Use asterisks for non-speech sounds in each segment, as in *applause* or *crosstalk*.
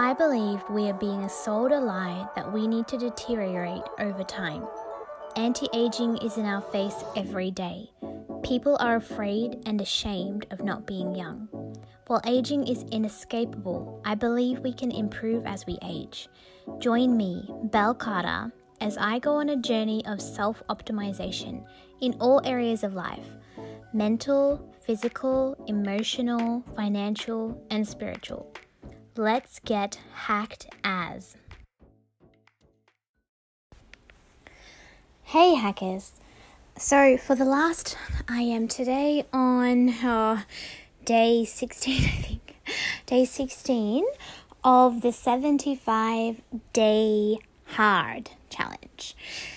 I believe we are being sold a lie that we need to deteriorate over time. Anti aging is in our face every day. People are afraid and ashamed of not being young. While aging is inescapable, I believe we can improve as we age. Join me, Belle Carter, as I go on a journey of self optimization in all areas of life mental, physical, emotional, financial, and spiritual. Let's get hacked as. Hey, hackers. So, for the last, I am today on uh, day 16, *laughs* I think, day 16 of the 75 day hard challenge.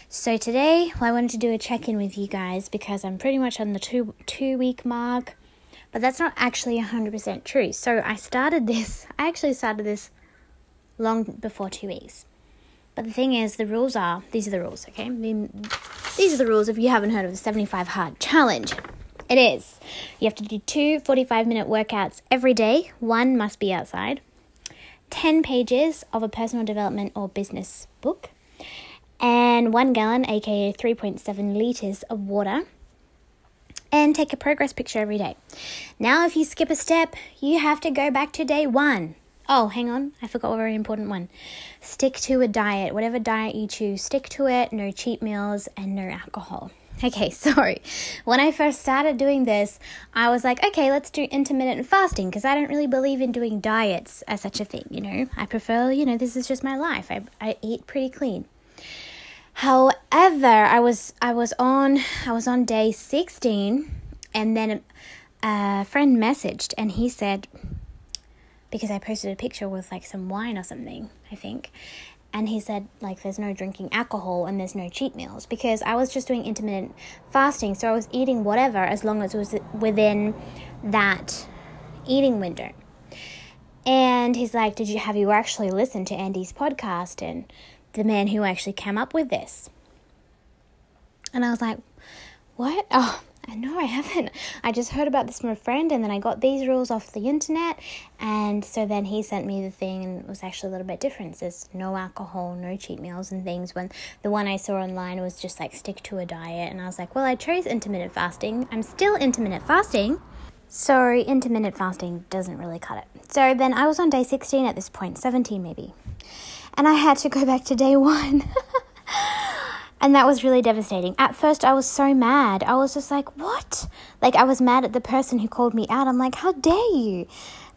So today, well, I wanted to do a check in with you guys because I'm pretty much on the two two week mark, but that's not actually 100% true. So I started this, *laughs* I actually started this long before two weeks. But the thing is, the rules are these are the rules, okay? These are the rules if you haven't heard of the 75 hard challenge. It is. You have to do two 45 minute workouts every day. One must be outside. 10 pages of a personal development or business book and one gallon, aka 3.7 liters of water, and take a progress picture every day. Now, if you skip a step, you have to go back to day one. Oh, hang on, I forgot a very important one. Stick to a diet, whatever diet you choose, stick to it, no cheat meals, and no alcohol. Okay, *laughs* sorry. When I first started doing this, I was like, okay, let's do intermittent fasting because I don't really believe in doing diets as such a thing, you know. I prefer, you know, this is just my life. I, I eat pretty clean. However, I was I was on I was on day 16 and then a friend messaged and he said because I posted a picture with like some wine or something, I think. And he said like there's no drinking alcohol and there's no cheat meals because I was just doing intermittent fasting, so I was eating whatever as long as it was within that eating window. And he's like, "Did you have you actually listened to Andy's podcast and the man who actually came up with this. And I was like, what? Oh, I know I haven't. I just heard about this from a friend and then I got these rules off the internet. And so then he sent me the thing and it was actually a little bit different. Says no alcohol, no cheat meals and things. When the one I saw online was just like stick to a diet. And I was like, well, I chose intermittent fasting. I'm still intermittent fasting. So intermittent fasting doesn't really cut it. So then I was on day 16 at this point, 17 maybe and I had to go back to day one. *laughs* and that was really devastating. At first, I was so mad. I was just like, what? Like, I was mad at the person who called me out. I'm like, how dare you?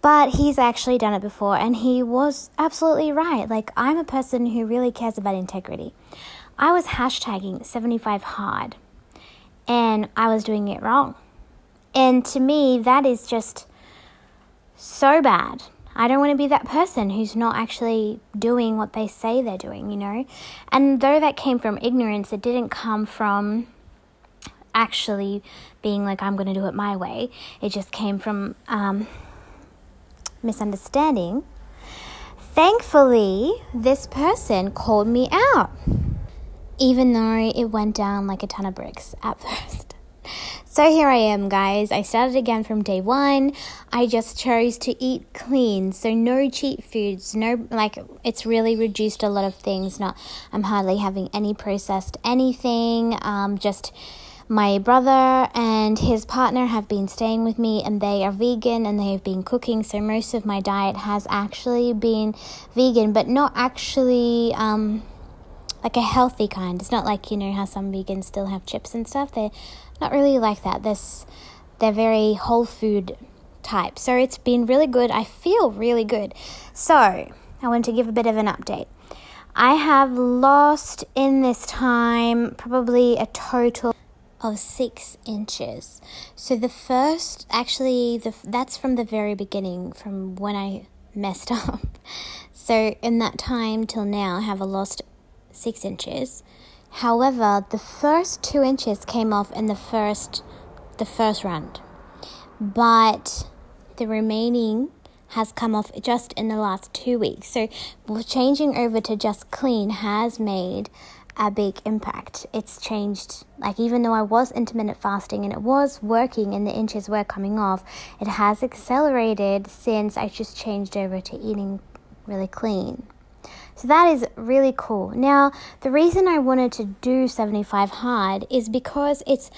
But he's actually done it before, and he was absolutely right. Like, I'm a person who really cares about integrity. I was hashtagging 75 hard, and I was doing it wrong. And to me, that is just so bad. I don't want to be that person who's not actually doing what they say they're doing, you know? And though that came from ignorance, it didn't come from actually being like, I'm going to do it my way. It just came from um, misunderstanding. Thankfully, this person called me out, even though it went down like a ton of bricks at *laughs* first. So here I am, guys. I started again from day one. I just chose to eat clean, so no cheat foods, no like it's really reduced a lot of things. Not I'm hardly having any processed anything. Um, just my brother and his partner have been staying with me and they are vegan and they have been cooking so most of my diet has actually been vegan but not actually um, like a healthy kind it's not like you know how some vegans still have chips and stuff they're not really like that. This they're very whole food type. So it's been really good. I feel really good. So I want to give a bit of an update. I have lost in this time probably a total of six inches. So the first, actually, the that's from the very beginning, from when I messed *laughs* up. So in that time till now, I have lost six inches. However, the first two inches came off in the first the first round, but the remaining has come off just in the last two weeks. So changing over to just clean has made a big impact. It's changed, like, even though I was intermittent fasting and it was working and the inches were coming off, it has accelerated since I just changed over to eating really clean. So that is really cool. Now, the reason I wanted to do 75 hard is because it's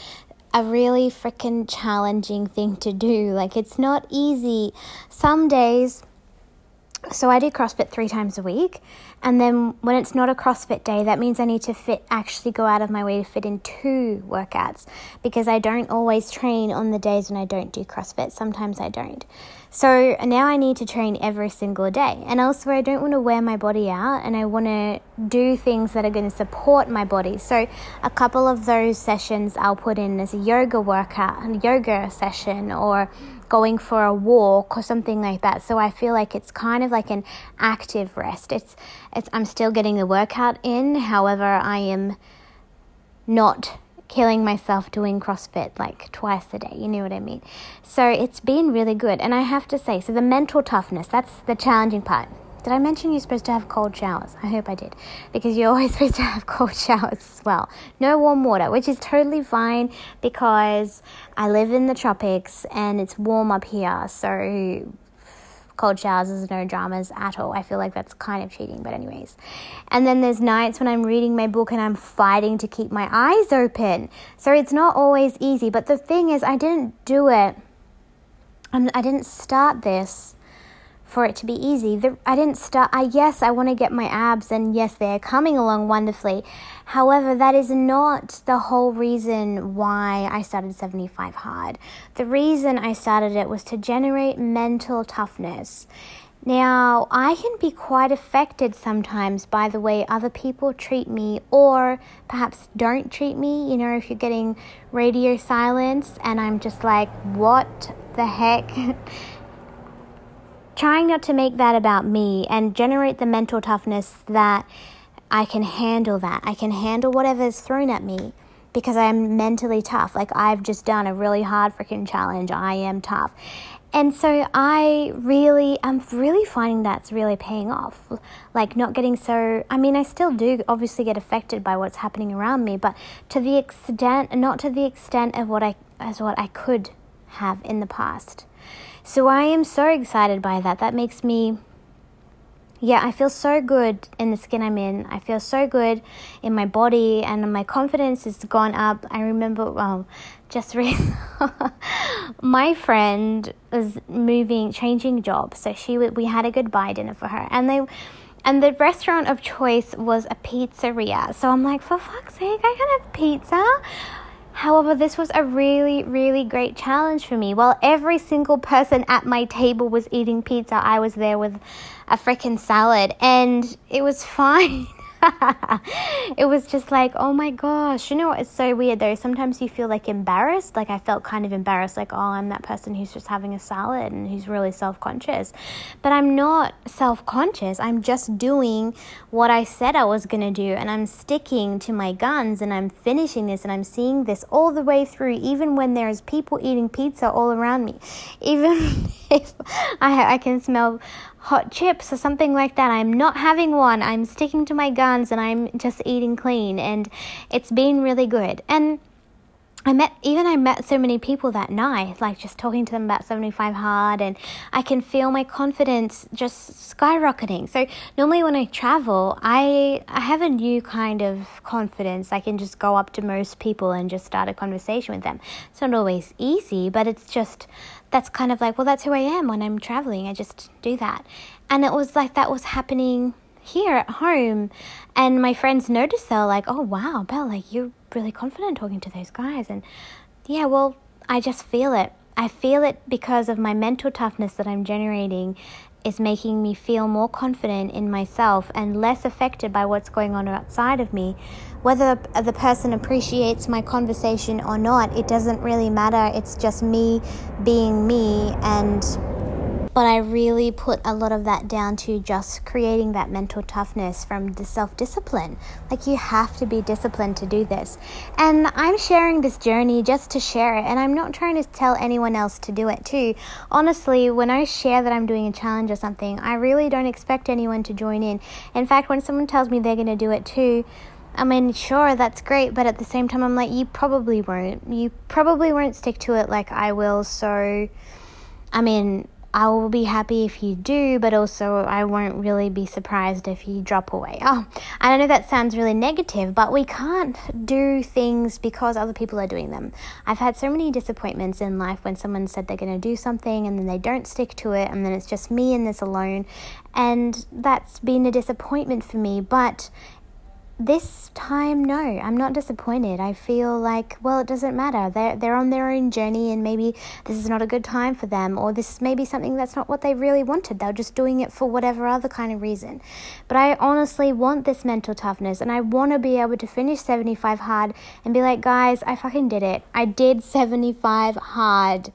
a really freaking challenging thing to do. Like, it's not easy. Some days, so I do CrossFit three times a week, and then when it's not a CrossFit day, that means I need to fit actually go out of my way to fit in two workouts because I don't always train on the days when I don't do CrossFit. Sometimes I don't. So now I need to train every single day. And also, I don't want to wear my body out and I want to do things that are going to support my body. So, a couple of those sessions I'll put in as a yoga workout, a yoga session, or going for a walk or something like that. So I feel like it's kind of like an active rest. It's it's I'm still getting the workout in, however, I am not killing myself doing CrossFit like twice a day. You know what I mean? So it's been really good. And I have to say, so the mental toughness, that's the challenging part. Did I mention you're supposed to have cold showers? I hope I did. Because you're *laughs* always supposed to have cold showers as well. No warm water, which is totally fine because I live in the tropics and it's warm up here. So cold showers, there's no dramas at all. I feel like that's kind of cheating, but anyways. And then there's nights when I'm reading my book and I'm fighting to keep my eyes open. So it's not always easy. But the thing is, I didn't do it. Um, I didn't start this for it to be easy. The, I didn't start, I, yes, I want to get my abs, and yes, they're coming along wonderfully. However, that is not the whole reason why I started 75 Hard. The reason I started it was to generate mental toughness. Now, I can be quite affected sometimes by the way other people treat me or perhaps don't treat me. You know, if you're getting radio silence and I'm just like, what the heck? *laughs* trying not to make that about me and generate the mental toughness that I can handle that. I can handle whatever is thrown at me because I'm mentally tough. Like I've just done a really hard freaking challenge. I am tough. And so I really, I'm really finding that's really paying off. Like not getting so, I mean, I still do obviously get affected by what's happening around me, but to the extent, not to the extent of what I, as what I could have in the past. So I am so excited by that. That makes me, yeah, I feel so good in the skin I'm in. I feel so good in my body, and my confidence has gone up. I remember, well, just *laughs* recently, my friend was moving, changing jobs. So she, we had a goodbye dinner for her, and they and the restaurant of choice was a pizzeria. So I'm like, for fuck's sake, I can have pizza. However, this was a really, really great challenge for me. While every single person at my table was eating pizza, I was there with a freaking salad, and it was *laughs* fine. *laughs* it was just like, oh my gosh. You know what? It's so weird though. Sometimes you feel like embarrassed. Like I felt kind of embarrassed, like, oh, I'm that person who's just having a salad and who's really self conscious. But I'm not self conscious. I'm just doing what I said I was going to do. And I'm sticking to my guns and I'm finishing this and I'm seeing this all the way through, even when there's people eating pizza all around me. Even *laughs* if I, I can smell hot chips or something like that. I'm not having one. I'm sticking to my guns and I'm just eating clean and it's been really good. And I met even I met so many people that night, like just talking to them about 75 hard and I can feel my confidence just skyrocketing. So normally when I travel, I I have a new kind of confidence. I can just go up to most people and just start a conversation with them. It's not always easy, but it's just that's kind of like, well, that's who I am when I'm traveling. I just do that. And it was like that was happening here at home. And my friends noticed, they're like, oh, wow, Belle, like you're really confident talking to those guys. And yeah, well, I just feel it. I feel it because of my mental toughness that I'm generating is making me feel more confident in myself and less affected by what's going on outside of me. Whether the person appreciates my conversation or not, it doesn't really matter. It's just me being me and but I really put a lot of that down to just creating that mental toughness from the self discipline. Like, you have to be disciplined to do this. And I'm sharing this journey just to share it, and I'm not trying to tell anyone else to do it too. Honestly, when I share that I'm doing a challenge or something, I really don't expect anyone to join in. In fact, when someone tells me they're going to do it too, I mean, sure, that's great, but at the same time, I'm like, you probably won't. You probably won't stick to it like I will. So, I mean, I will be happy if you do, but also I won't really be surprised if you drop away. Oh, I know that sounds really negative, but we can't do things because other people are doing them. I've had so many disappointments in life when someone said they're going to do something and then they don't stick to it, and then it's just me and this alone. And that's been a disappointment for me, but this time, no, I'm not disappointed. I feel like, well, it doesn't matter. They're, they're on their own journey, and maybe this is not a good time for them, or this may be something that's not what they really wanted. They're just doing it for whatever other kind of reason. But I honestly want this mental toughness, and I want to be able to finish 75 hard and be like, guys, I fucking did it. I did 75 hard.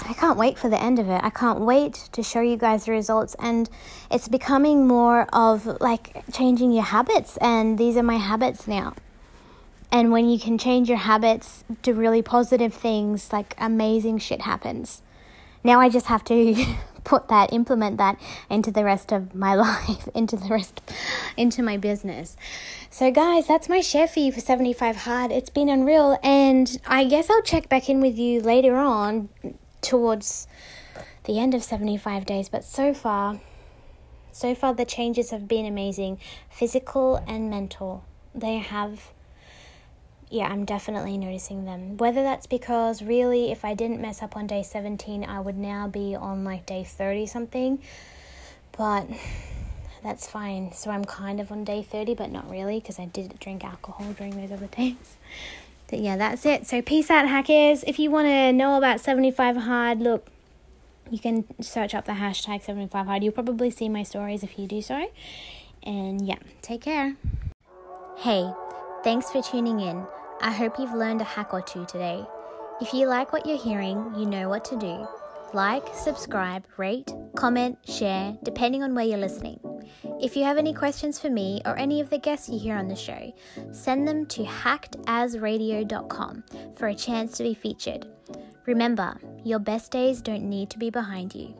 I can't wait for the end of it. I can't wait to show you guys the results. And it's becoming more of like changing your habits. And these are my habits now. And when you can change your habits to really positive things, like amazing shit happens. Now I just have to *laughs* put that, implement that into the rest of my *laughs* life, into the rest, into my business. So, guys, that's my share for you for 75 Hard. It's been unreal. And I guess I'll check back in with you later on towards the end of 75 days, but so far, so far the changes have been amazing, physical and mental. They have yeah, I'm definitely noticing them. Whether that's because really, if I didn't mess up on day 17, I would now be on like day 30 something. But that's fine. So I'm kind of on day 30, but not really because I did drink alcohol during those other *laughs* days yeah, that's it. So peace out, hackers. If you want to know about 75 Hard, look, you can search up the hashtag 75 Hard. You'll probably see my stories if you do so. And yeah, take care. Hey, thanks for tuning in. I hope you've learned a hack or two today. If you like what you're hearing, you know what to do. Like, subscribe, rate, comment, share, depending on where you're listening. If you have any questions for me or any of the guests you hear on the show, send them to hackedasradio.com for a chance to be featured. Remember, your best days don't need to be behind you.